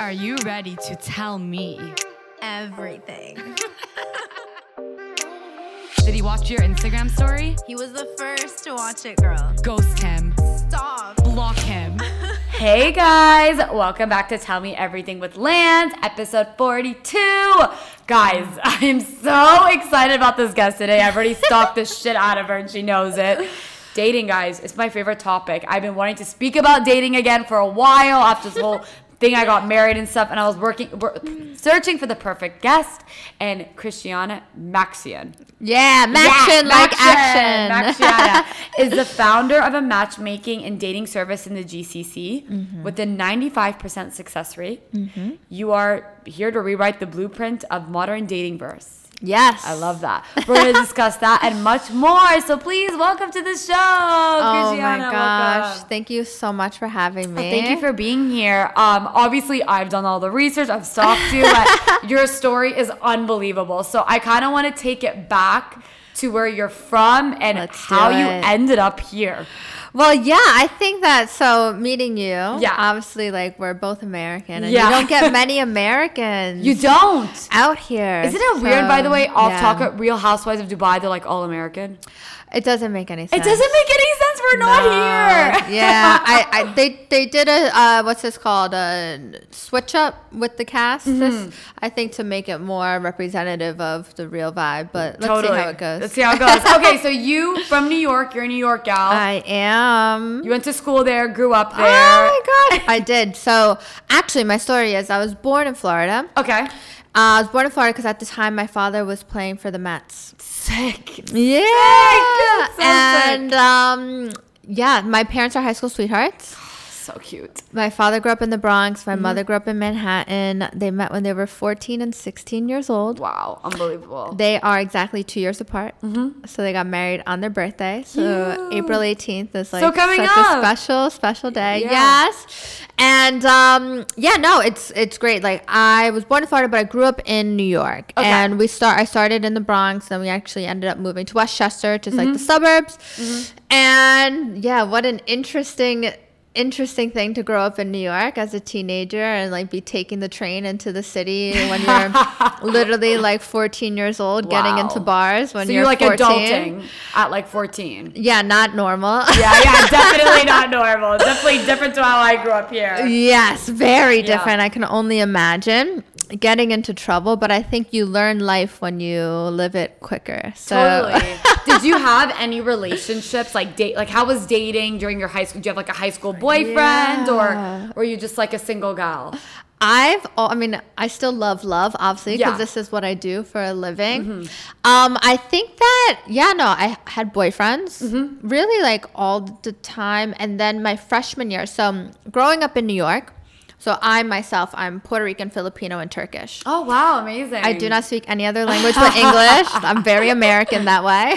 Are you ready to tell me? Everything. Did he watch your Instagram story? He was the first to watch it, girl. Ghost him. Stop. Block him. Hey guys, welcome back to Tell Me Everything with Lanz, episode 42. Guys, I'm so excited about this guest today. I've already stalked the shit out of her and she knows it. Dating, guys, is my favorite topic. I've been wanting to speak about dating again for a while after this whole thing I got married and stuff, and I was working, wor- searching for the perfect guest, and Christiana Maxion. Yeah, action like action. Maxiana is the founder of a matchmaking and dating service in the GCC Mm-hmm. with a 95% success rate. You are here to rewrite the blueprint of modern dating verse. Yes. I love that. We're going to discuss that and much more. So please welcome to the show, Oh my gosh. Welcome. Thank you so much for having me. Thank you for being here. Um, obviously, I've done all the research. I've stalked you. but your story is unbelievable. So I kind of want to take it back to where you're from and Let's how you ended up here. Well, yeah, I think that so meeting you, Yeah. obviously like we're both American and Yeah. you don't get many Americans You don't. out here. Isn't it weird, by the way? Off yeah. talk, Real Housewives of Dubai, they're like all American. It doesn't make any sense. It doesn't make any sense. We're not No. here. yeah, I, I they they did a uh, what's this called a switch up with the cast. Mm-hmm. This I think to make it more representative of the real vibe. But let's totally. see how it goes. Let's see how it goes. okay, so you from New York, you're a New York gal. I am. You went to school there, grew up there. Oh my god! I did. So actually, my story is I was born in Florida. Okay. Uh, I was born in Florida because at the time my father was playing for the Mets. Sick. Yeah, Sick. So and um, yeah, my parents are high school sweethearts. So cute. My father grew up in the Bronx. Mm-hmm. My mother grew up in Manhattan. They met when they were 14 and 16 years old. Wow, unbelievable. They are exactly two years apart. Mm-hmm. So they got married on their birthday. So April 18th is like So coming such up. a special, special day. Yeah. Yes. And um, yeah, no, it's it's great. Like I was born in Florida, but I grew up in New York. Okay. And we start I started in the Bronx, then we actually ended up moving to Westchester, just like the Mm-hmm. suburbs. And yeah, what an interesting interesting thing to grow up in New York as a teenager and like be taking the train into the city when you're literally like 14 years old getting into bars when so you're, you're like 14. adulting at like 14. Yeah, not normal. Yeah, yeah, definitely not normal. Definitely different to how I grew up here. yes, very Yeah. different. I can only imagine getting into trouble, but I think you learn life when you live it quicker. So Totally. Did you have any relationships like date? Like, how was dating during your high school? Do you have like a high school boyfriend, Yeah. or were you just like a single gal? I've, I mean, I still love love, obviously, because Yeah. this is what I do for a living. Um, I think that, yeah, no, I had boyfriends really like all the time. And then my freshman year, so um, growing up in New York, so I myself, I'm Puerto Rican, Filipino, and Turkish. Oh wow, amazing! I do not speak any other language but English. I'm very American that way.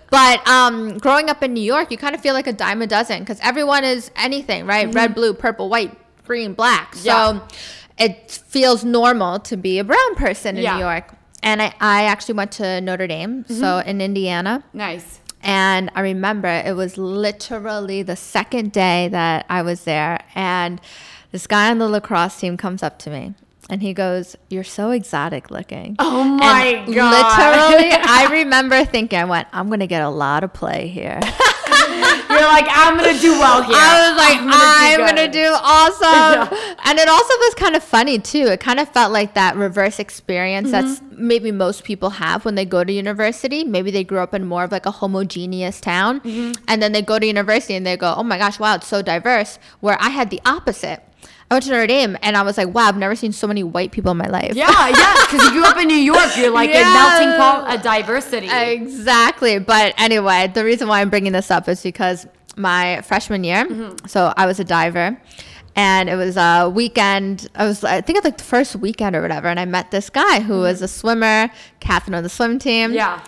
but um, growing up in New York, you kind of feel like a dime a dozen because everyone is anything, right? Red, blue, purple, white, green, black. So Mm-hmm. Yeah. it feels normal to be a brown person in Yeah. New York. And I, I actually went to Notre Dame, so Mm-hmm. in Indiana. Nice. And I remember it was literally the second day that I was there. And this guy on the lacrosse team comes up to me and he goes, You're so exotic looking. Oh my And god! Literally, I remember thinking, I went, I'm going to get a lot of play here. You're like, I'm gonna do well here. I was like, I'm, gonna do gonna do awesome. And it also was kind of funny too. It kind of felt like that reverse experience that's Mm-hmm. maybe most people have when they go to university. Maybe they grew up in more of like a homogeneous town, Mm-hmm. and then they go to university and they go, oh my gosh, wow, it's so diverse. Where I had the opposite. I went to Notre Dame and I was like, wow, I've never seen so many white people in my life. Yeah, yeah, because you grew up in New York. You're like a melting pot of diversity. Exactly. But anyway, the reason why I'm bringing this up is because my freshman year, Mm-hmm. so I was a diver. And it was a weekend. I was, I think, it's like the first weekend or whatever. And I met this guy who was a swimmer, captain of the swim team. Mm-hmm. yeah.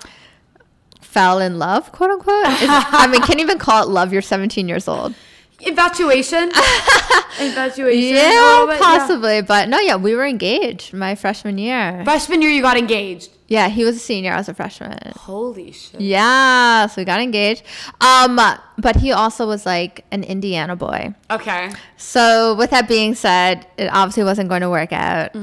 Fell in love, quote unquote. Is- I mean, can you even call it love? You're 17 years old. Infatuation. Infatuation. Yeah, bit, possibly. But no, yeah, we were engaged my freshman year. Freshman year, you got engaged. Yeah, he was a senior. I was a freshman. Holy shit. Yeah, so we got engaged. Um, but he also was like an Indiana boy. Okay. So with that being said, it obviously wasn't going to work out.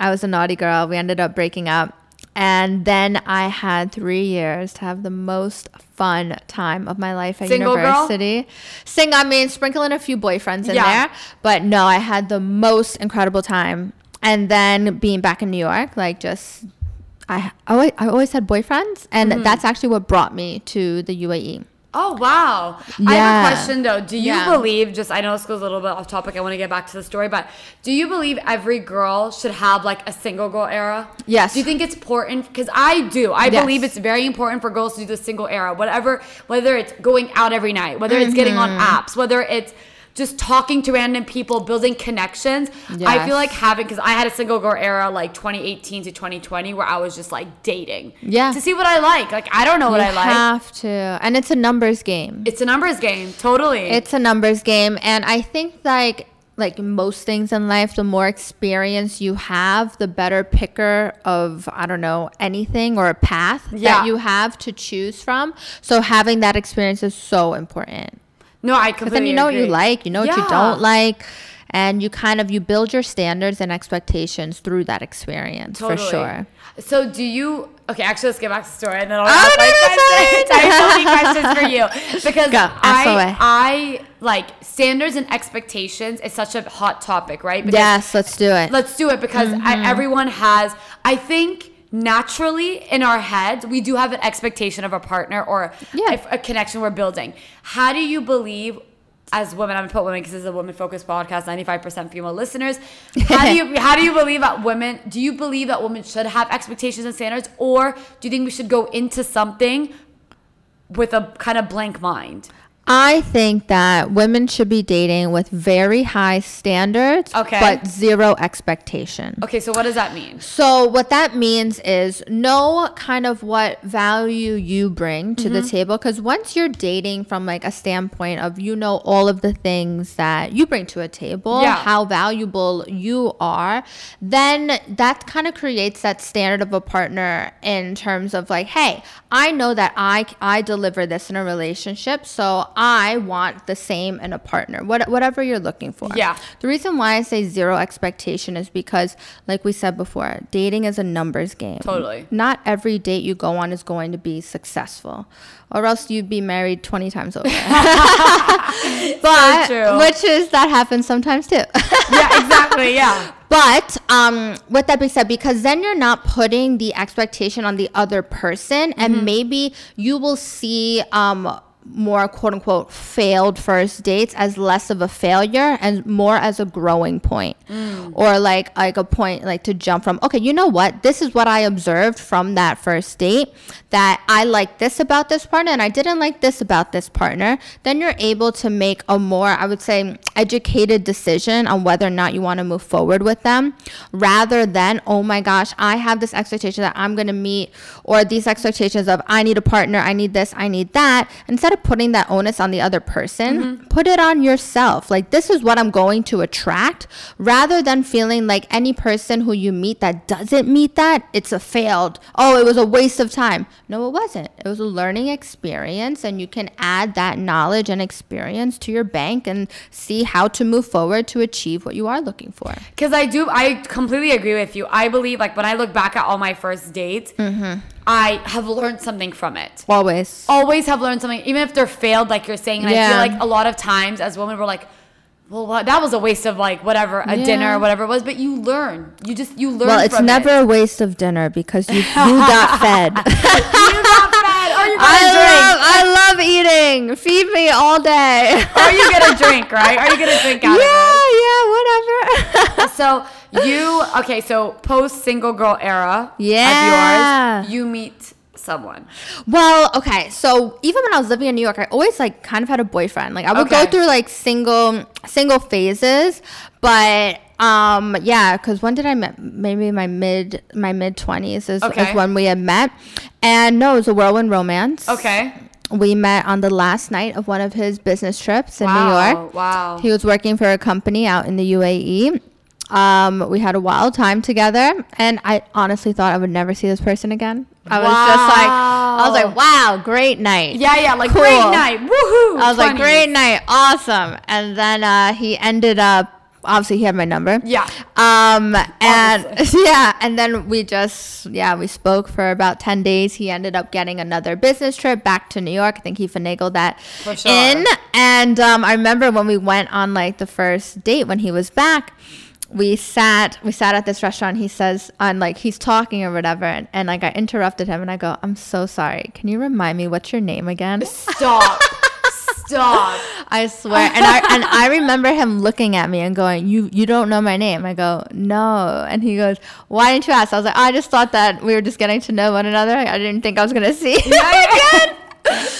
I was a naughty girl. We ended up breaking up. And then I had three years to have the most fun time of my life at Single girl? university. Sing, I mean, sprinkling a few boyfriends in Yeah. there. But no, I had the most incredible time. And then being back in New York, like just, I, I, always, I always had boyfriends. And Mm-hmm. that's actually what brought me to the. UAE. Oh wow! I have a question though. Do you Yeah. believe? Just I know this goes a little bit off topic. I want to get back to the story, but do you believe every girl should have like a single girl era? Yes. Do you think it's important? Because I do. I Yes. believe it's very important for girls to do the single era. Whatever, whether it's going out every night, whether it's getting on Mm-hmm. apps, whether it's just talking to random people, building connections. I feel like having because I had a single girl era like 2018 to 2020 where I was just like dating. Yeah. To see what I like. Like I don't know what you I like. have to. And it's a numbers game. It's a numbers game, totally. It's a numbers game, and I think like like most things in life, the more experience you have, the better picker of I don't know anything or a path Yeah. that you have to choose from. So having that experience is so important no, I because completely. then you know what you like, you know what you don't like. And you kind of you build your standards and expectations through that experience for sure. So do you? Okay, actually, let's get back to the story, and then I'll Oh, ask no, my questions. I have so many questions for you because Go, I. I like standards and expectations is such a hot topic, right? Because Yes, let's do it. let's do it because Mm-hmm. I, everyone has. I think naturally in our heads we do have an expectation of a partner or Yeah. if a connection we're building. How do you believe? As women, I'm gonna put women because this is a women-focused podcast. 95% female listeners. How do you how do you believe that women? Do you believe that women should have expectations and standards, or do you think we should go into something with a kind of blank mind? I think that women should be dating with very high standards, Okay. but zero expectation. Okay, so what does that mean? So what that means is know kind of what value you bring to Mm-hmm. the table because once you're dating from like a standpoint of you know all of the things that you bring to a table, Yeah. how valuable you are, then that kind of creates that standard of a partner in terms of like, hey, I know that I I deliver this in a relationship, so I want the same in a partner. What whatever you're looking for. Yeah. The reason why I say zero expectation is because, like we said before, dating is a numbers game. Totally. Not every date you go on is going to be successful, or else you'd be married 20 times over. but, true. which is, that happens sometimes too. Yeah, exactly. Yeah. But um, with that being said, because then you're not putting the expectation on the other person, and Mm-hmm. maybe you will see um, more quote unquote failed first dates as less of a failure and more as a growing point, Mm. or like like a point like to jump from. Okay, you know what? This is what I observed from that first date. That I like this about this partner, and I didn't like this about this partner. Then you're able to make a more, I would say, educated decision on whether or not you want to move forward with them, rather than oh my gosh, I have this expectation that I'm gonna meet, or these expectations of I need a partner, I need this, I need that. Instead of putting that onus on the other person, mm-hmm. put it on yourself. Like this is what I'm going to attract, rather than feeling like any person who you meet that doesn't meet that, it's a failed. Oh, it was a waste of time. No, it wasn't. It was a learning experience, and you can add that knowledge and experience to your bank and see how to move forward to achieve what you are looking for. Because I do, I completely agree with you. I believe, like, when I look back at all my first dates, mm-hmm. I have learned something from it. Always. Always have learned something, even if they're failed, like you're saying. And I Yeah. feel like a lot of times as women, we're like, well, what, that was a waste of like whatever a dinner or whatever it was. But you learn. You just you learn. Well, it's never It. a waste of dinner because you, you got fed. you got fed, or you got I a drink, love, I love eating. Feed me all day. or you get a drink, right? Or you get a drink out of it. Yeah, yeah, whatever. So you okay? So post single girl era Yeah. of yours, you meet someone. Well, okay. So even when I was living in New York, I always like kind of had a boyfriend. Like I would Okay. go through like single single phases, but um yeah, because when did I met? Maybe my mid my mid twenties is, Okay. is when we had met, and no, it was a whirlwind romance. Okay. We met on the last night of one of his business trips in New York. wow. He was working for a company out in the UAE. Um, we had a wild time together, and I honestly thought I would never see this person again. I was just like, I was like, wow, great night. Yeah, yeah, like Cool. great night. Woohoo. I was like, great night, awesome. And then uh, he ended up. Obviously, he had my number. Yeah. Um. And yeah, and then we just yeah we spoke for about ten days. He ended up getting another business trip back to New York. I think he finagled that sure. in. And um, I remember when we went on like the first date when he was back. We sat we sat at this restaurant. He says on like he's talking or whatever, and, and like I interrupted him and I go, I'm so sorry. Can you remind me what's your name again? Stop. Stop. I swear. And I and I remember him looking at me and going, "You you don't know my name." I go, "No." And he goes, "Why didn't you ask?" I was like, "I just thought that we were just getting to know one another. I didn't think I was gonna see you again."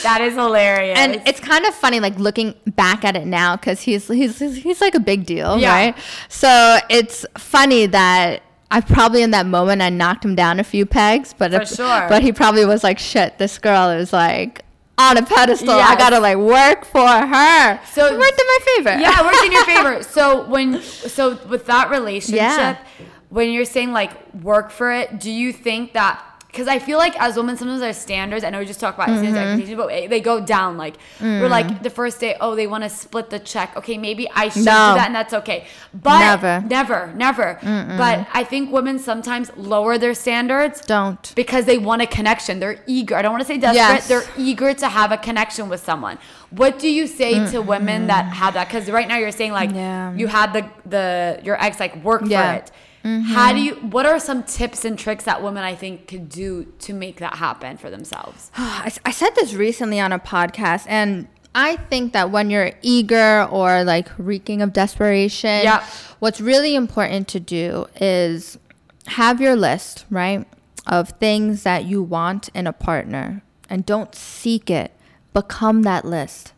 That is hilarious. And it's kind of funny, like looking back at it now, because he's he's he's like a big deal, Yeah. right? So it's funny that. I probably in that moment I knocked him down a few pegs, but if- sure. but he probably was like, "Shit, this girl is like on a pedestal. I gotta like work for her." So- So worked in my favor. yeah, it worked in your favor. So when so with that relationship, Yeah. when you're saying like work for it, do you think that because I feel like as women sometimes our standards, I know we just talked about standards Mm-hmm. expectations, but they go down. Like we're Mm. like the first day, oh, they want to split the check. Okay, maybe I should No. do that, and that's okay. But Never. never, never. But I think women sometimes lower their standards Don't. because they want a connection. They're eager. I don't want to say desperate. Yes. They're eager to have a connection with someone. What do you say to women that have that? Because right now you're saying like Yeah. you had the the your ex like work Yeah. for it. Mm-hmm. How do you? What are some tips and tricks that women I think could do to make that happen for themselves? I said this recently on a podcast, and I think that when you're eager or like reeking of desperation, Yep. what's really important to do is have your list, right, of things that you want in a partner and don't seek it, become that list.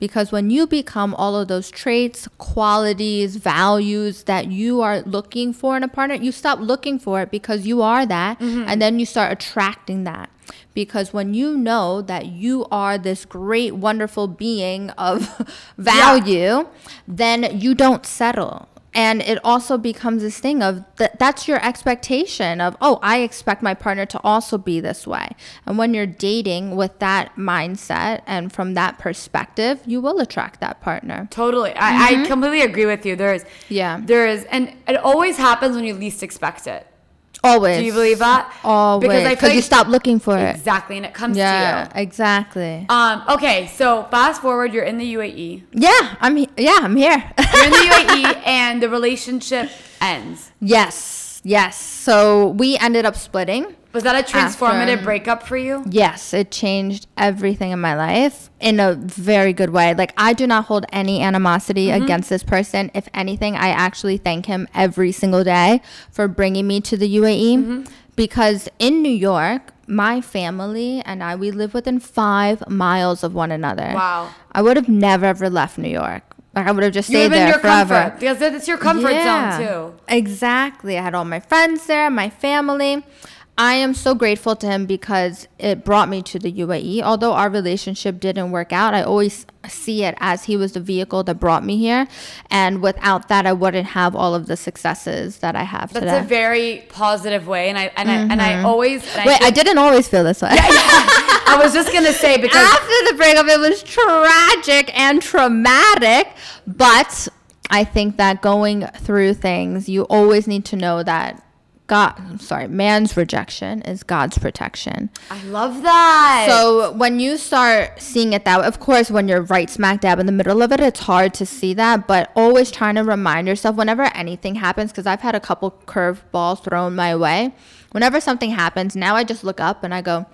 Because when you become all of those traits, qualities, values that you are looking for in a partner, you stop looking for it because you are that. Mm-hmm. And then you start attracting that. Because when you know that you are this great, wonderful being of value, then you don't settle. And it also becomes this thing of that that's your expectation of, oh, I expect my partner to also be this way. And when you're dating with that mindset and from that perspective, you will attract that partner. Totally, I, I completely agree with you. There is, Mm-hmm. Yeah. there is, and it always happens when you least expect it. Always. Do you believe that? Always. Because I feel you stop looking for it. Exactly, and it comes Yeah, to you. exactly. Um. Okay, so fast forward, you're in the UAE. yeah, I'm he- yeah, I'm here. You're in the UAE, and the relationship ends. yes, yes. So we ended up splitting. Was that a transformative After- breakup for you? Yes, it changed everything in my life in a very good way. Like I do not hold any animosity Mm-hmm. against this person. If anything, I actually thank him every single day for bringing me to the UAE Mm-hmm. because in New York, my family and I we live within 5 miles of one another. Wow. I would have never ever left New York. Like I would have just stayed there your forever. comfort because it's your comfort zone too. Exactly. I had all my friends there, my family. I am so grateful to him because it brought me to the UAE. Although our relationship didn't work out, I always see it as he was the vehicle that brought me here. And without that, I wouldn't have all of the successes that I have That's today. a very positive way, and I and I and I always. And Mm-hmm. Wait, I think- didn't always feel this way. I was just gonna say because After the breakup, it was tragic and traumatic. But I think that going through things, you always need to know that God, I'm sorry, man's rejection is God's protection. I love that. So when you start seeing it that way, of course, when you're right smack dab in the middle of it, it's hard to see that. But always trying to remind yourself whenever anything happens, because I've had a couple curveballs thrown my way. Whenever something happens, now I just look up and I go,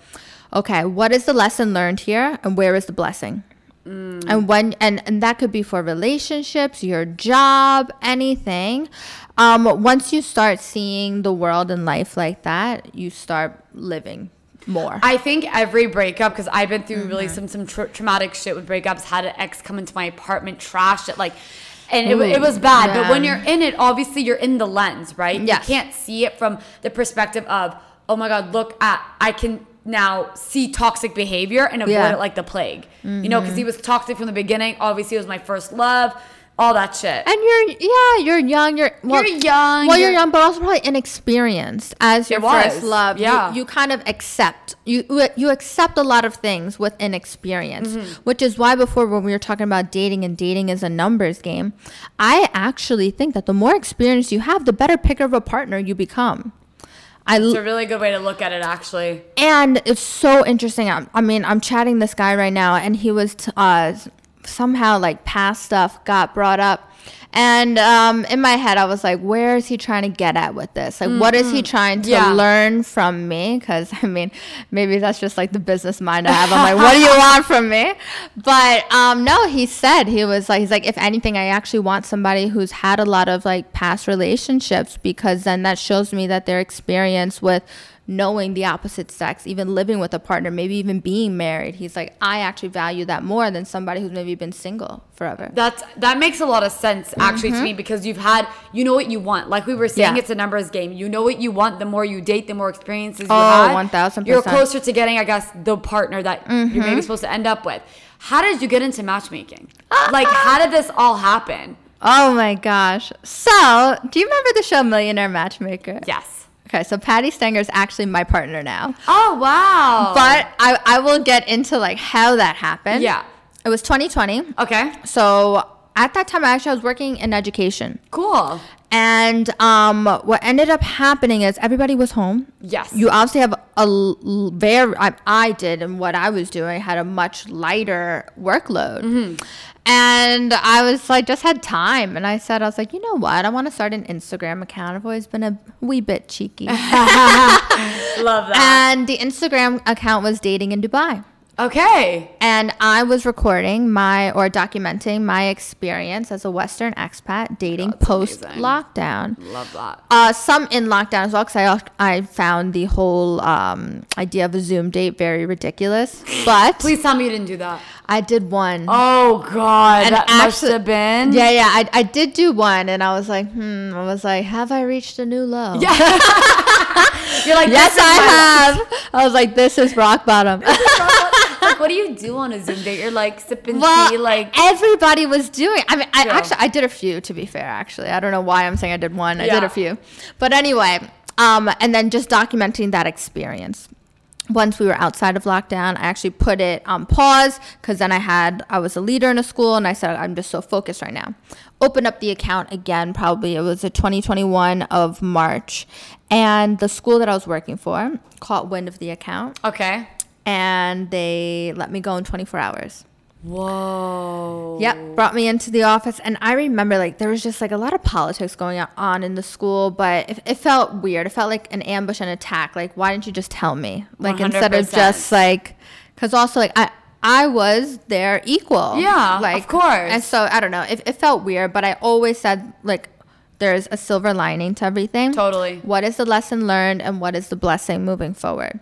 okay, what is the lesson learned here, and where is the blessing? And when and, and that could be for relationships your job anything um, once you start seeing the world and life like that you start living more I think every breakup, because I've been through Mm-hmm. really some some tra- traumatic shit with breakups. Had an ex come into my apartment, trashed it, like, and it, wa- it was bad. But when you're in it, obviously you're in the lens, right? Yes. You can't see it from the perspective of, oh my god, look at I can now see toxic behavior and avoid Yeah. it like the plague. You know, because he was toxic from the beginning. Obviously, it was my first love, all that shit. And you're yeah, you're young. You're well, You're young, Well, you're, you're- young, but also probably inexperienced as your first love. yeah. you, you kind of accept you you accept a lot of things with inexperience, Mm-hmm. which is why before when we were talking about dating and dating is a numbers game, I actually think that the more experience you have, the better picker of a partner you become. I it's a really good way to look at it, actually. and it's so interesting. I, I mean, I'm chatting this guy right now, and he was t- uh, somehow like past stuff got brought up. And um, in my head, I was like, where is he trying to get at with this? Like, what is he trying to Yeah. learn from me? Because, I mean, maybe that's just like the business mind I have. I'm like, what do you want from me? But um, no, he said, he was like, he's like, if anything, I actually want somebody who's had a lot of like past relationships because then that shows me that their experience with knowing the opposite sex, even living with a partner, maybe even being married. He's like, I actually value that more than somebody who's maybe been single forever. That's that makes a lot of sense actually to me because you've had you know what you want. Like we were saying, Mm-hmm. Yeah. it's a numbers game. You know what you want. The more you date, the more experiences you Oh, have. 1000%. You're closer to getting, I guess, the partner that you're Mm-hmm. maybe supposed to end up with. How did you get into matchmaking? like, how did this all happen? Oh my gosh. So, do you remember the show Millionaire Matchmaker? Yes. Okay, so Patti Stanger is actually my partner now. Oh wow. But I, I will get into like how that happened. Yeah. It was 2020. okay, So at that time, I actually, I was working in education. cool. And um, what ended up happening is everybody was home. Yes. You obviously have a very, I, I did, and what I was doing had a much lighter workload. Mm-hmm. And I was like, just had time. And I said, I was like, you know what? I want to start an Instagram account. I've always been a wee bit cheeky. Love that. and the Instagram account was Dating in Dubai. okay. And I was recording my or documenting my experience as a Western expat dating post amazing. lockdown. Love that. Uh, some in lockdown as well, because I, I found the whole um, idea of a Zoom date very ridiculous. But Please tell me you didn't do that. I did one. Oh God, And that must have been. Yeah, yeah, I, I did do one, and I was like, hmm. I was like, have I reached a new low? Yeah. You're like, Yes, this is my- I have. I was like, this is rock bottom. like, what do you do on a Zoom date? You're like sipping well, tea, like everybody was doing. I mean, I Yeah. actually I did a few. To be fair, actually, I don't know why I'm saying I did one. I did a few, but anyway, um, and then just documenting that experience. Once we were outside of lockdown, I actually put it on pause because then I had I was a leader in a school and I said I'm just so focused right now. Open up the account again. Probably it was a 2021 of March, and the school that I was working for caught wind of the account okay. and they let me go in 24 hours. Whoa. Yep, brought me into the office, and I remember like there was just like a lot of politics going on in the school, but it, it felt weird. It felt like an ambush and attack. Like, why didn't you just tell me? Like instead of just like, because also like I I was their equal. Yeah, like of course. And so I don't know. It, it felt weird, but I always said like. There's a silver lining to everything. Totally. What is the lesson learned and what is the blessing moving forward?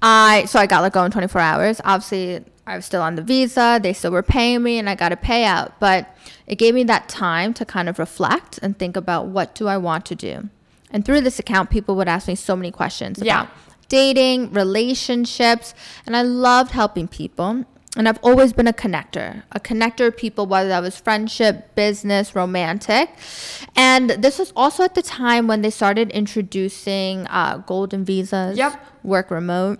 I so I got let go in 24 hours. Obviously, I was still on the visa. They still were paying me, and I got a payout. But it gave me that time to kind of reflect and think about what do I want to do. And through this account, people would ask me so many questions Yeah. about dating, relationships, and I loved helping people. And I've always been a connector, a connector of people, whether that was friendship, business, romantic. And this was also at the time when they started introducing uh, golden visas, Yep. work remote,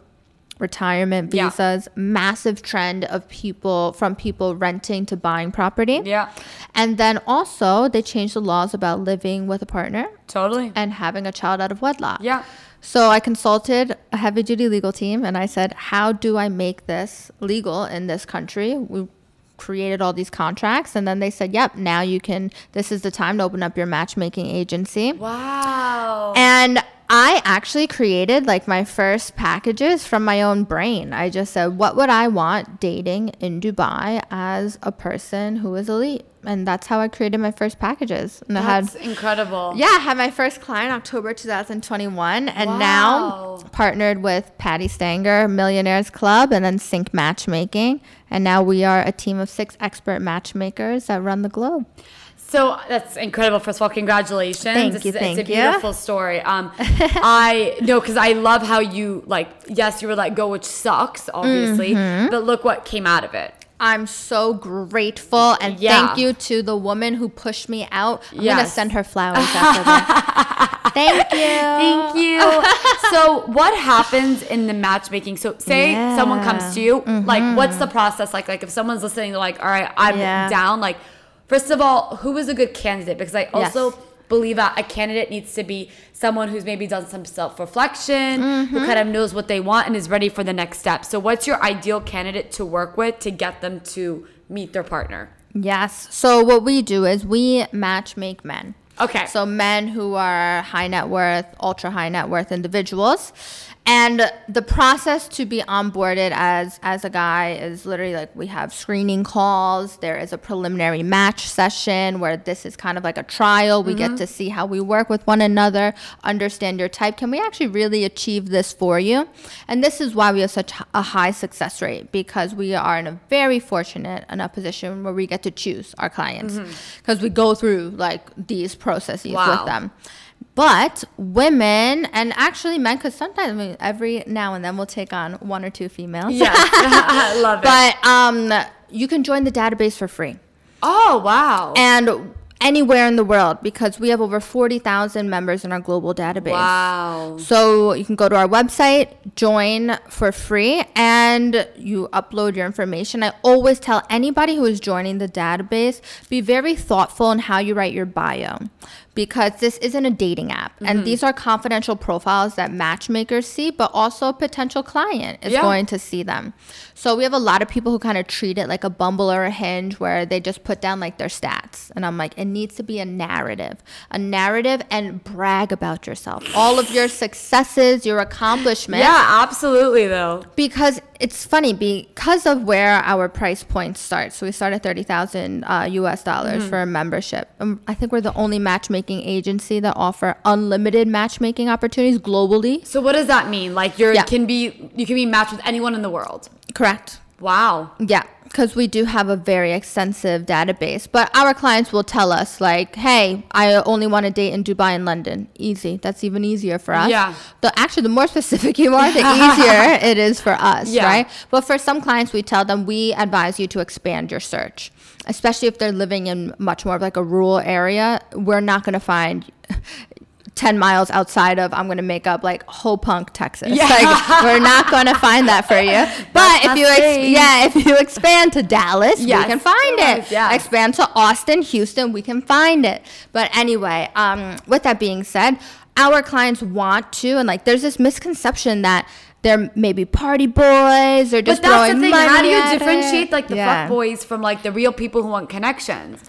retirement Yeah. visas, massive trend of people from people renting to buying property. Yeah. And then also they changed the laws about living with a partner Totally. and having a child out of wedlock. Yeah. So I consulted a heavy duty legal team and I said, How do I make this legal in this country? We created all these contracts and then they said, Yep, now you can, this is the time to open up your matchmaking agency. Wow. And I actually created like my first packages from my own brain. I just said, What would I want dating in Dubai as a person who is elite? And that's how I created my first packages. And I had That's incredible. yeah, I had my first client October 2021, and Wow. now partnered with Patti Stanger, Millionaires Club, and then Sync Matchmaking, and now we are a team of six expert matchmakers that run the globe. So that's incredible. First of all, congratulations. Thank It's- you, It's, thank a you. beautiful story. Um, I know because I love how you like. Yes, you were let go, which sucks, obviously. Mm-hmm. But look what came out of it. I'm so grateful and Yeah. thank you to the woman who pushed me out. I'm gonna send her flowers after this. thank you. Thank you. so, what happens in the matchmaking? So, say someone comes to you, like, what's the process like? Like, if someone's listening, they're like, all right, I'm Mm-hmm. Yeah. down. Like, first of all, who is a good candidate? Because I also Yes. believe that a candidate needs to be someone who's maybe done some self reflection, Mm-hmm. who kind of knows what they want and is ready for the next step. So, what's your ideal candidate to work with to get them to meet their partner? Yes. So what we do is we match make men. Okay. So men who are high net worth, ultra high net worth individuals. And the process to be onboarded as as a guy is literally like we have screening calls. There is a preliminary match session where this is kind of like a trial. We get mm-hmm. to see how we work with one another, understand your type. Can we actually really achieve this for you? And this is why we have such a high success rate because we are in a very fortunate enough position where we get to choose our clients mm-hmm. because we go through like these processes Wow. with them. But women and actually men, because sometimes I mean, every now and then we'll take on one or two females. Yeah, I love it. but um, you can join the database for free oh, wow. and anywhere in the world because we have over forty thousand members in our global database. wow. So you can go to our website, join for free, and you upload your information. I always tell anybody who is joining the database be very thoughtful in how you write your bio because this isn't a dating app and these are confidential profiles that matchmakers see but also a potential client is Yeah. going to see them so we have a lot of people who kind of treat it like a bumble or a hinge where they just put down like their stats and i'm like it needs to be a narrative a narrative and brag about yourself all of your successes your accomplishments Yeah, absolutely, though. because it's funny because of where our price point starts. So we start at thirty thousand uh, U.S. dollars Mm-hmm. for a membership. Um, I think we're the only matchmaking agency that offer unlimited matchmaking opportunities globally. So what does that mean? Like you Yeah. can be you can be matched with anyone in the world. Correct. Wow. Yeah, because we do have a very extensive database. But our clients will tell us, like, hey, I only want to date in Dubai and London. Easy. That's even easier for us. Yeah. The actually, the more specific you are, the easier it is for us, Yeah. right? But for some clients, we tell them we advise you to expand your search, especially if they're living in much more of like a rural area. We're not going to find. 10 miles outside of I'm going to make up like Hopunk, Texas. Yeah. Like we're not going to find that for you. But if you ex- yeah, if you expand to Dallas, Yes. we can find Yes, it. yes. Expand to Austin, Houston, we can find it. But anyway, um, with that being said, our clients want to, and like, there's this misconception that they're maybe party boys or just But that's the thing. How do you at it. differentiate like the Yeah. fuck boys from like the real people who want connections?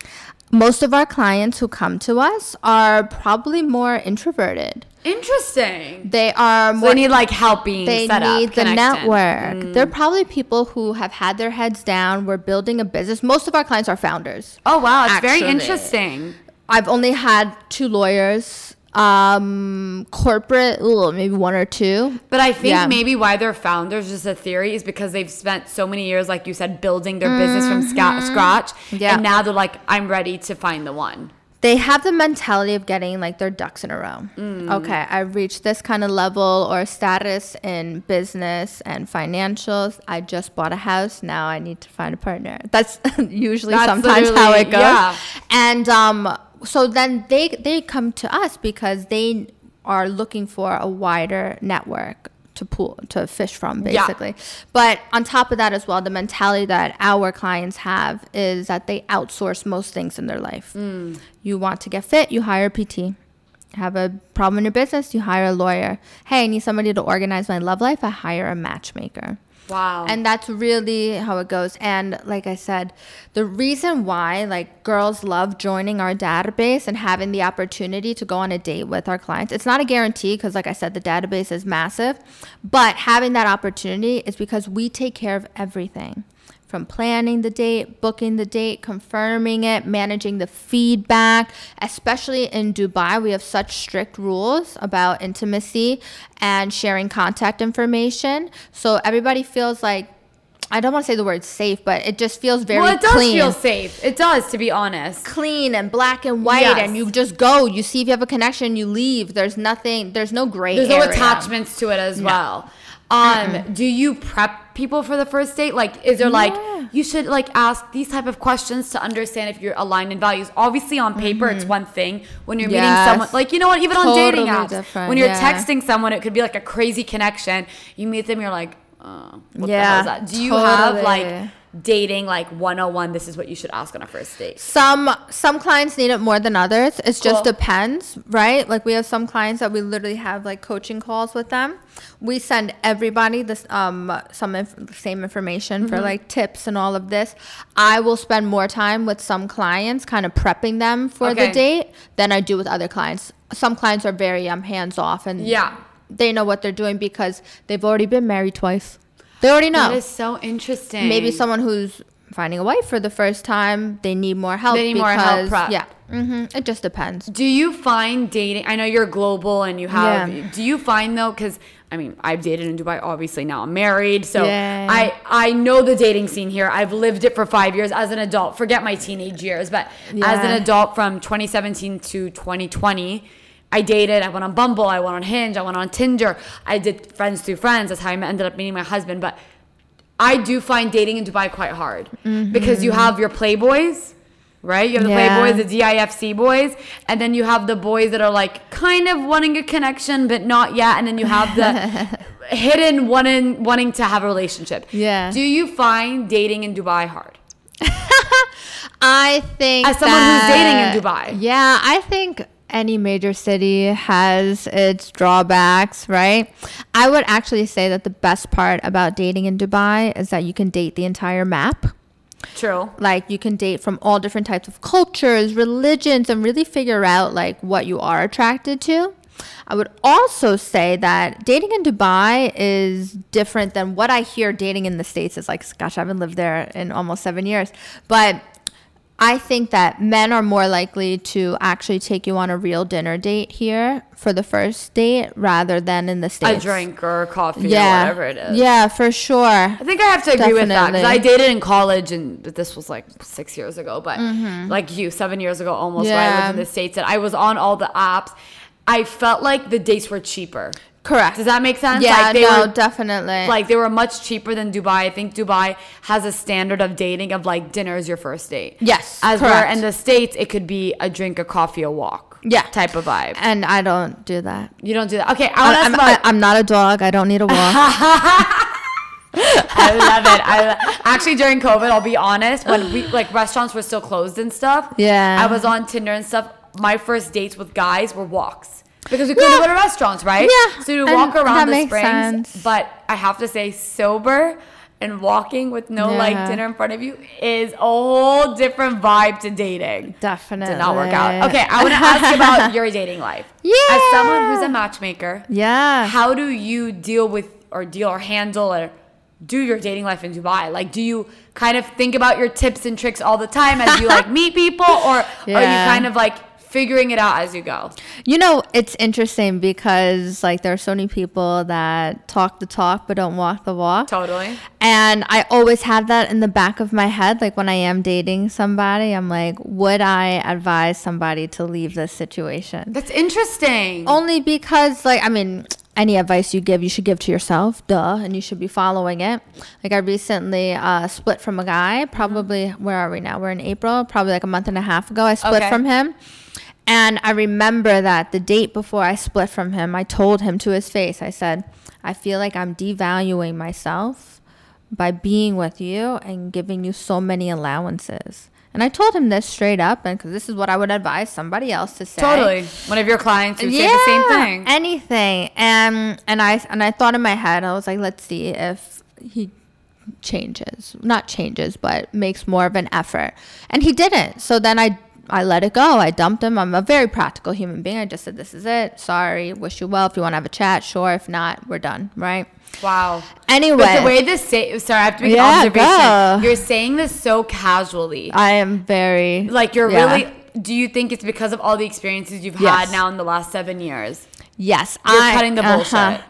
Most of our clients who come to us are probably more introverted. Interesting. They are So more they need like help being they set up. need the connection. Mm. network. They're probably people who have had their heads down. We're building a business. Most of our clients are founders. Oh wow, it's very interesting. I've only had two lawyers. Um, corporate, maybe one or two. But I think Yeah. maybe why they're founders, just a theory, is because they've spent so many years, like you said, building their business from sca- scratch. Mm-hmm. Yeah. And now they're like, I'm ready to find the one. They have the mentality of getting like their ducks in a row. Mm. Okay, I've reached this kind of level or status in business and financials. I just bought a house. Now I need to find a partner. That's usually That's sometimes how it goes. yeah. And um, so then they they come to us because they are looking for a wider network to pool to fish from Yeah. basically. But on top of that as well, the mentality that our clients have is that they outsource most things in their life. Mm. You want to get fit, you hire a PT. Have a problem in your business, you hire a lawyer. Hey, I need somebody to organize my love life, I hire a matchmaker. Wow. And that's really how it goes. And like I said, the reason why like girls love joining our database and having the opportunity to go on a date with our clients, it's not a guarantee because like I said, the database is massive, but having that opportunity is because we take care of everything. From planning the date, booking the date, confirming it, managing the feedback. Especially in Dubai, we have such strict rules about intimacy and sharing contact information. So everybody feels like I don't want to say the word safe, but it just feels very well, it does clean. feel safe. It does, to be honest. clean and black and white Yes. and you just go you see if you have a connection you leave there's nothing there's no gray There's no attachments to it as well. Um, do you prep people for the first date? Like, is there like you should like ask these type of questions to understand if you're aligned in values? Obviously, on paper, it's one thing. When you're meeting someone, like you know what, even on dating apps, different, when you're yeah. texting someone, it could be like a crazy connection. You meet them, you're like, uh, what the hell Yeah, is that? Do you have like dating like 101? This is what you should ask on a first date. some some clients need it more than others it just depends right like we have some clients that we literally have like coaching calls with them we send everybody this um some inf- same information Mm-hmm. for like tips and all of this i will spend more time with some clients kind of prepping them for Okay. the date than i do with other clients some clients are very um hands off and Yeah. they know what they're doing because they've already been married twice. They already know. That is so interesting. Maybe someone who's finding a wife for the first time, they need more help. They need more help prep. Yeah, hmm it just depends. Do you find dating? I know you're global and you have. Yeah. Do you find though? Because I mean, I've dated in Dubai. Obviously, now I'm married, so Yeah. I I know the dating scene here. I've lived it for five years as an adult. Forget my teenage years, but as an adult from 2017 to 2020. I dated. I went on Bumble. I went on Hinge. I went on Tinder. I did friends through friends. That's how I ended up meeting my husband. But I do find dating in Dubai quite hard mm-hmm. because you have your playboys, right? You have the Yeah. playboys, the DIFC boys, and then you have the boys that are like kind of wanting a connection but not yet, and then you have the hidden wanting wanting to have a relationship. Yeah. Do you find dating in Dubai hard? I think As someone who's dating in Dubai. Yeah, I think any major city has its drawbacks, right? I would actually say that the best part about dating in Dubai is that you can date the entire map. True. like you can date from all different types of cultures religions and really figure out like what you are attracted to i would also say that dating in dubai is different than what i hear dating in the states is like gosh i haven't lived there in almost seven years but I think that men are more likely to actually take you on a real dinner date here for the first date rather than in the States. A drink or coffee yeah, or whatever it is. Yeah, for sure. I think I have to agree with that because I dated in college, and this was like six years ago, but like you, seven years ago almost, where I lived Mm-hmm. In the States, and I was on all the apps. I felt like the dates were cheaper. Correct. Does that make sense? Yeah, like they no, were, definitely. Like they were much cheaper than Dubai. I think Dubai has a standard of dating of like dinner is your first date. Yes, As where correct. in the States, it could be a drink, a coffee, a walk. Yeah. Type of vibe. and I don't do that. You don't do that. Okay, I'm, I'm, about. I, am not a dog. I don't need a walk. I love it. I actually during COVID, I'll be honest, when we like restaurants were still closed and stuff. Yeah. I was on Tinder and stuff. My first dates with guys were walks because we couldn't Yeah. go to restaurants, right? Yeah, So we and walk around the springs. sense. But I have to say, sober and walking with no like dinner in front of you is a whole different vibe to dating. Definitely. Did not work out. Okay, I want to ask you about your dating life. Yeah. As someone who's a matchmaker, Yeah. how do you deal with or deal or handle or do your dating life in Dubai? Like, do you kind of think about your tips and tricks all the time as you like meet people, or are you kind of like figuring it out as you go? You know, it's interesting because like there are so many people that talk the talk but don't walk the walk. Totally. And I always have that in the back of my head. Like when I am dating somebody, I'm like, would I advise somebody to leave this situation? That's interesting. Only because, like, I mean, any advice you give, you should give to yourself, duh, and you should be following it. Like, I recently uh, split from a guy, probably, where are we now? We're in April, probably like a month and a half ago. I split Okay. from him. And I remember that the date before I split from him, I told him to his face, I said, I feel like I'm devaluing myself by being with you and giving you so many allowances. And I told him this straight up, and because this is what I would advise somebody else to say Totally. One of your clients who say the same thing. Anything. And and I and I thought in my head, I was like, let's see if he changes. Not changes, but makes more of an effort. And he didn't. So then I I let it go. I dumped him. I'm a very practical human being. I just said, This is it. Sorry. Wish you well. If you want to have a chat, sure. If not, we're done. Right? Wow. Anyway. But the way this say, sorry, I have to make Yeah, an observation. go. You're saying this so casually. I am very Like you're yeah. really. Do you think it's because of all the experiences you've Yes. had now in the last seven years? Yes, You're cutting the uh-huh. bullshit.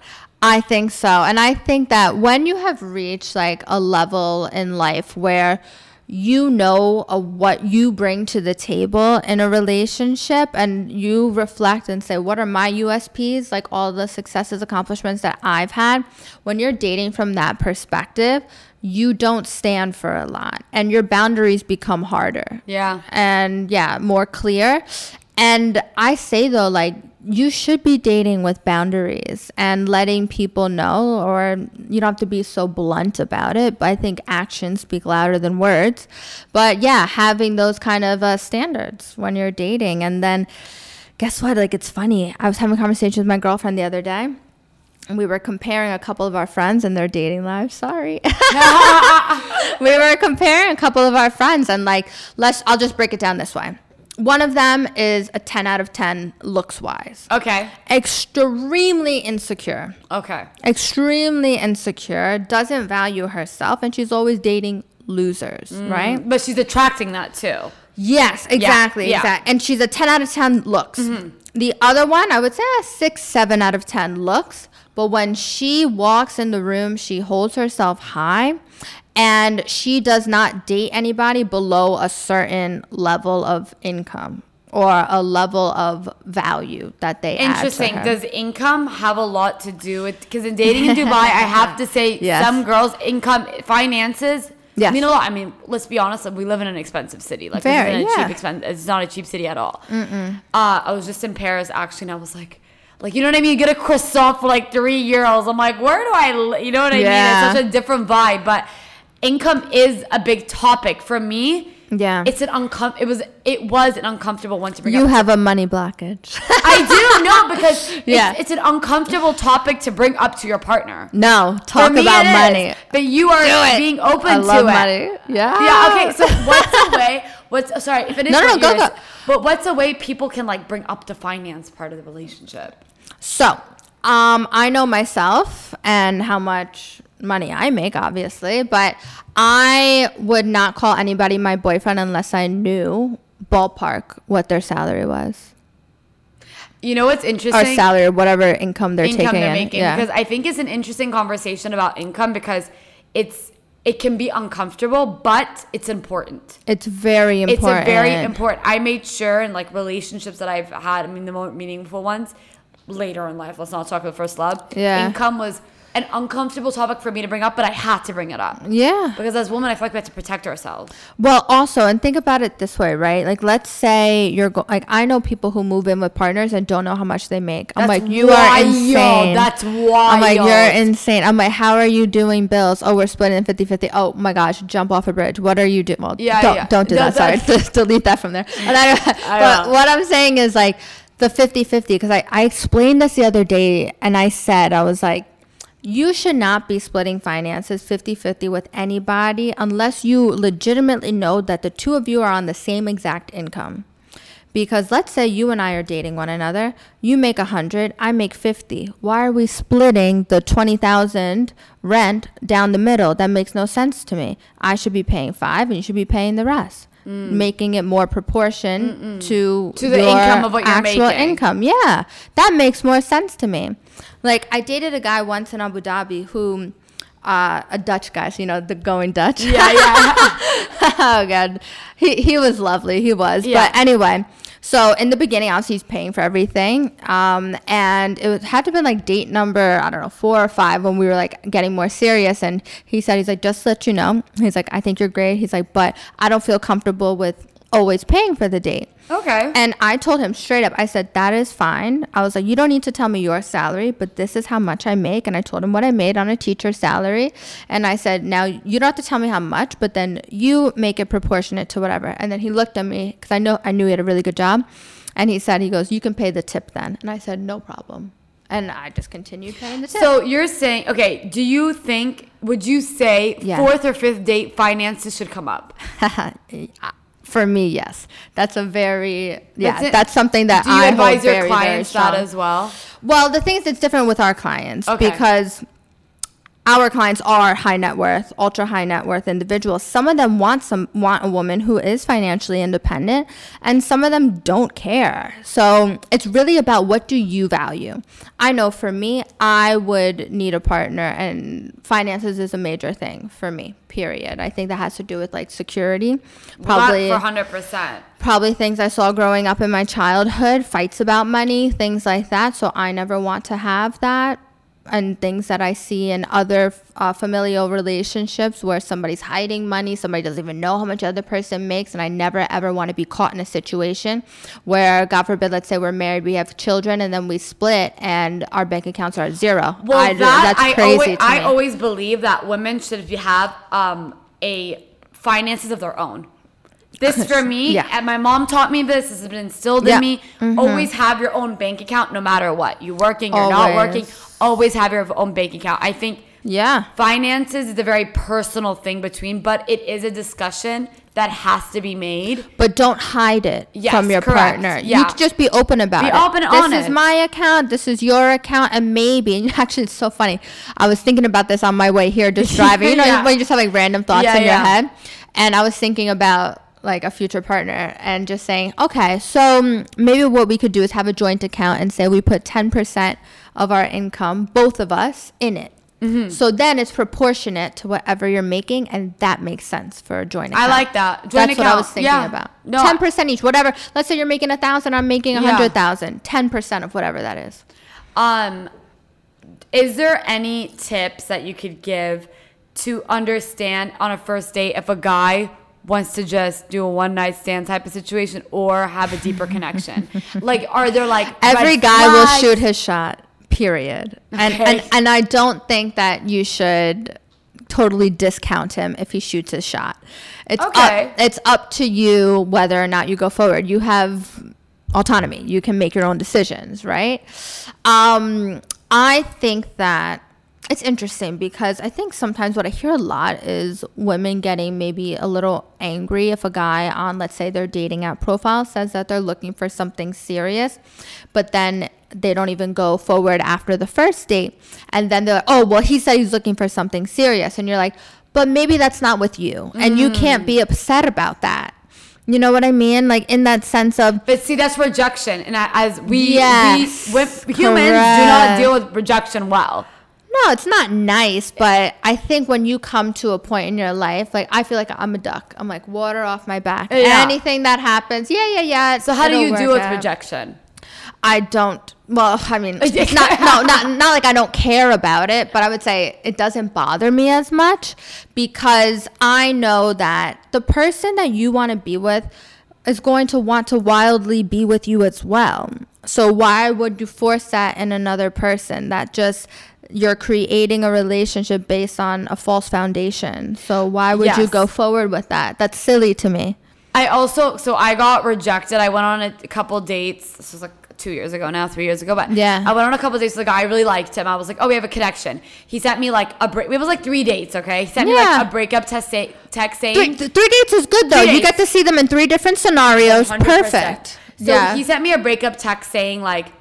I think so. And I think that when you have reached like a level in life where you know uh, what you bring to the table in a relationship and you reflect and say, what are my USPs? Like all the successes, accomplishments that I've had. When you're dating from that perspective, you don't stand for a lot and your boundaries become harder Yeah. and yeah, more clear. And I say though, like you should be dating with boundaries and letting people know, or you don't have to be so blunt about it. But I think actions speak louder than words. But yeah, having those kind of uh, standards when you're dating, and then guess what? Like it's funny. I was having a conversation with my girlfriend the other day. And we were comparing a couple of our friends and their dating lives. Sorry. we were comparing a couple of our friends and like let's I'll just break it down this way. One of them is a 10 out of 10 looks wise. Okay. Extremely insecure. Okay. Extremely insecure, doesn't value herself and she's always dating losers, mm-hmm. right? But she's attracting that too. Yes, exactly, yeah. exactly. And she's a 10 out of 10 looks. Mm-hmm. The other one, I would say a 6, 7 out of 10 looks. But when she walks in the room, she holds herself high and she does not date anybody below a certain level of income or a level of value that they Interesting. Does income have a lot to do with? Because in dating in Dubai, I have to say Yes. some girls' income, finances. Yes. mean a lot. I mean, let's be honest. We live in an expensive city. Like, we Very, live in a yeah. cheap expense. It's not a cheap city at all. Uh, I was just in Paris actually, and I was like, like you know what I mean? You get a croissant for like three euros. I'm like, where do I? You know what I Yeah. mean? It's such a different vibe. But income is a big topic for me. Yeah. it's an uncom. It was. It was an uncomfortable one to bring up. you up. have a money blockage. I do no because Yeah. it's, it's an uncomfortable topic to bring up to your partner. no, talk me, about it is, money. but you are it. being open I to love it. money. Yeah. Yeah. Okay. So what's a way? What's sorry? Finish. No, no, what go, go. But what's a way people can like bring up the finance part of the relationship? So, um, I know myself and how much money I make, obviously, but I would not call anybody my boyfriend unless I knew ballpark what their salary was You know what's or interesting? salary or whatever income they're income taking they're making yeah. because I think it's an interesting conversation about income because it's it can be uncomfortable, but it's important. it's very important. It's a very important. I made sure in like relationships that I've had. I mean, the more meaningful ones later in life. Let's not talk about first love. Yeah. income was an uncomfortable topic for me to bring up, but I had to bring it up Yeah. because as women, I feel like we have to protect ourselves. Well, also, and think about it this way, right? Like, let's say you're go- like, I know people who move in with partners and don't know how much they make. I'm That's like, you are insane. That's wild. I'm like, you're insane. I'm like, how are you doing bills? Oh, we're splitting 50 50. Oh my gosh, jump off a bridge. What are you doing? Well, Yeah, don't, yeah. don't do That-. Sorry. Delete that from there. I, I but know. what I'm saying is like the 50 50, because I, I explained this the other day and I said, I was like, you should not be splitting finances 50 50 with anybody unless you legitimately know that the two of you are on the same exact income. Because let's say you and I are dating one another, you make a 100, I make 50. Why are we splitting the 20,000 rent down the middle? That makes no sense to me. I should be paying 5 and you should be paying the rest. Mm. Making it more proportion to To the your income of what you're actual making. income. Yeah. That makes more sense to me. Like I dated a guy once in Abu Dhabi who uh, a Dutch guy, so you know, the going Dutch. Yeah, yeah. oh god, he he was lovely. He was. Yeah. But anyway, so in the beginning, obviously he's paying for everything, um, and it was, had to been like date number I don't know four or five when we were like getting more serious. And he said he's like just to let you know. He's like I think you're great. He's like but I don't feel comfortable with always paying for the date. okay. And I told him straight up, I said, that is fine. I was like, you don't need to tell me your salary, but this is how much I make. And I told him what I made on a teacher's salary. And I said, now you don't have to tell me how much, but then you make it proportionate to whatever. And then he looked at me because I know I knew he had a really good job. And he said, he goes, you can pay the tip then. And I said, no problem. And I just continued paying the tip. So you're saying, okay, do you think, would you say Yeah. fourth or fifth date finances should come up? for me, yes, that's a very yeah. That's. That's something that Do you I advise your very, clients very that as well? Well, the thing is, it's different with our clients Okay. because our clients are high net worth, ultra high net worth individuals. Some of them want some want a woman who is financially independent, and some of them don't care. So it's really about what do you value. I know for me, I would need a partner, and finances is a major thing for me. Period. I think that has to do with like security, probably for hundred percent. probably things I saw growing up in my childhood, fights about money, things like that. So I never want to have that. And things that I see in other uh, familial relationships where somebody's hiding money, somebody doesn't even know how much the other person makes. And I never ever want to be caught in a situation where, God forbid, let's say we're married, we have children, and then we split and our bank accounts are at zero. Well, I, that that's I crazy always, to I always believe that women should have um, a finances of their own. This for me, Yeah. and my mom taught me this. This has been instilled Yeah. Mm-hmm. in me. Always have your own bank account, no matter what. you're working, you're not working. Always. Always have your own bank account. I think yeah. finances is a very personal thing between, but it is a discussion that has to be made. But don't hide it Yes, from your correct. partner. Yeah. You just be open about it. Be it. open and this honest. is my account. This is your account, and maybe. And actually, it's so funny. I was thinking about this on my way here, just driving. You know, Yeah. when you just have like random thoughts in your head, and I was thinking about like a future partner and just saying, okay, so mm, maybe what we could do is have a joint account and say we put ten percent of our income, both of us, in it. Mm-hmm. So then it's proportionate to whatever you're making, and that makes sense for a joint I like that. Joint That's what I was thinking Yeah. about. No, ten percent each, whatever. Let's say you're making a thousand, I'm making a Yeah. hundred thousand. Ten percent of whatever that is. Um, is there any tips that you could give to understand on a first date if a guy wants to just do a one night stand type of situation or have a deeper connection? like, are there like Every guy will shoot his shot. Period. And Okay. and and I don't think that you should totally discount him if he shoots his shot. It's Okay. up, it's up to you whether or not you go forward. You have autonomy. You can make your own decisions, right? Um, I think that it's interesting because I think sometimes what I hear a lot is women getting maybe a little angry if a guy on, let's say, their dating app profile says that they're looking for something serious, but then they don't even go forward after the first date. And then they're like, oh, well, he said he's looking for something serious. And you're like, but maybe that's not with you. And you can't be mm. upset about that. You know what I mean? Like in that sense of, But see, that's rejection, and as we, Yes, we with, humans do not deal with rejection well. No, it's not nice, but I think when you come to a point in your life, like I feel like I'm a duck. I'm like water off my back. Yeah. Anything that happens, yeah, yeah, yeah. So how do you deal with out. rejection? I don't. Well, I mean, it's not no, not not like I don't care about it, but I would say it doesn't bother me as much because I know that the person that you want to be with is going to want to wildly be with you as well. So why would you force that in another person? That just you're creating a relationship based on a false foundation. So why would you go forward with that? That's silly to me. I also so I got rejected. I went on a, couple dates. This was like two years ago now, three years ago. But Yeah. I went on a couple dates with a guy. I really liked him. I was like, oh, we have a connection. He sent me like a break. It was like three dates. Okay, he sent me like a breakup test say, text saying Three, th- three dates is good though. You get to see them in three different scenarios. 100%. Perfect. So yeah. he sent me a breakup text saying like,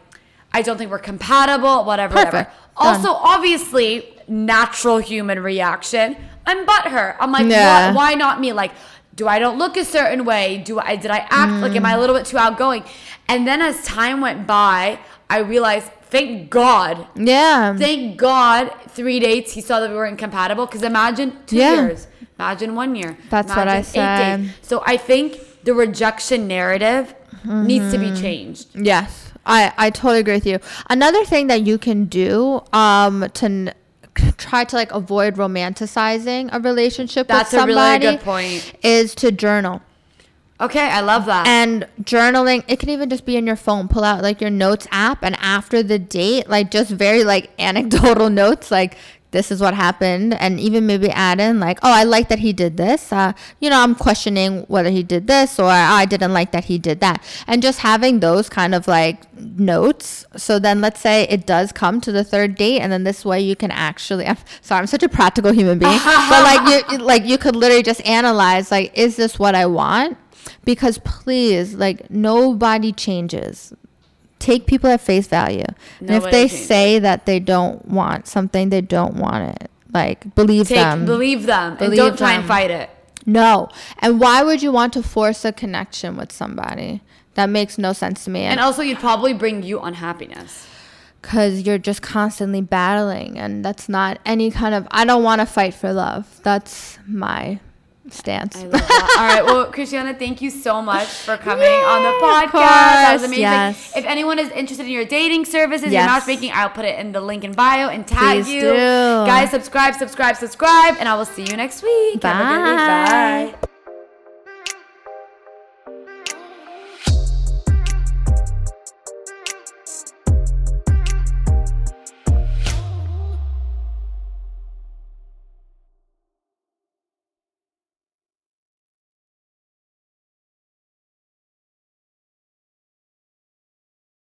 I don't think we're compatible. Whatever. Whatever. Also, obviously, natural human reaction. I'm butthurt. I'm like, Yeah. why, why not me? Like, do I don't look a certain way? Do I did I act like am I a little bit too outgoing? And then as time went by, I realized, thank God, yeah. thank God, three dates he saw that we were incompatible. Because imagine two Yeah. years, imagine one year, That's what I imagine eight said. So I think the rejection narrative needs to be Mm-hmm. changed. Yes, I, I totally agree with you. Another thing that you can do um, to n- try to like avoid romanticizing a relationship That's with a really somebody good point. is to journal. Okay, I love that. And journaling, it can even just be in your phone. Pull out like your notes app, and after the date, like just very like anecdotal notes, like this is what happened, and even maybe add in like, oh, I like that he did this. Uh, you know, I'm questioning whether he did this, or "Oh, I didn't like that he did that, and just having those kind of like notes. So then, let's say it does come to the third date, and then this way you can actually. I'm sorry, I'm such a practical human being, but like you, like you could literally just analyze like, is this what I want? because please like nobody changes take people at face value and if they changes. say that they don't want something they don't want it Like believe Take them. believe them and Believe don't try and them. fight it. no. And why would you want to force a connection with somebody? That makes no sense to me. And also, you'd probably bring you unhappiness. because you're just constantly battling and that's not any kind of i don't want to fight for love that's my stance I love that. All right. Well, Christiana, thank you so much for coming on the podcast. of that was amazing. yes. If anyone is interested in your dating services, Yes. your matchmaking, I'll put it in the link in bio and tag Please you. do. Guys, subscribe, subscribe, subscribe, and I will see you next week. Have a good week. Bye. Bye.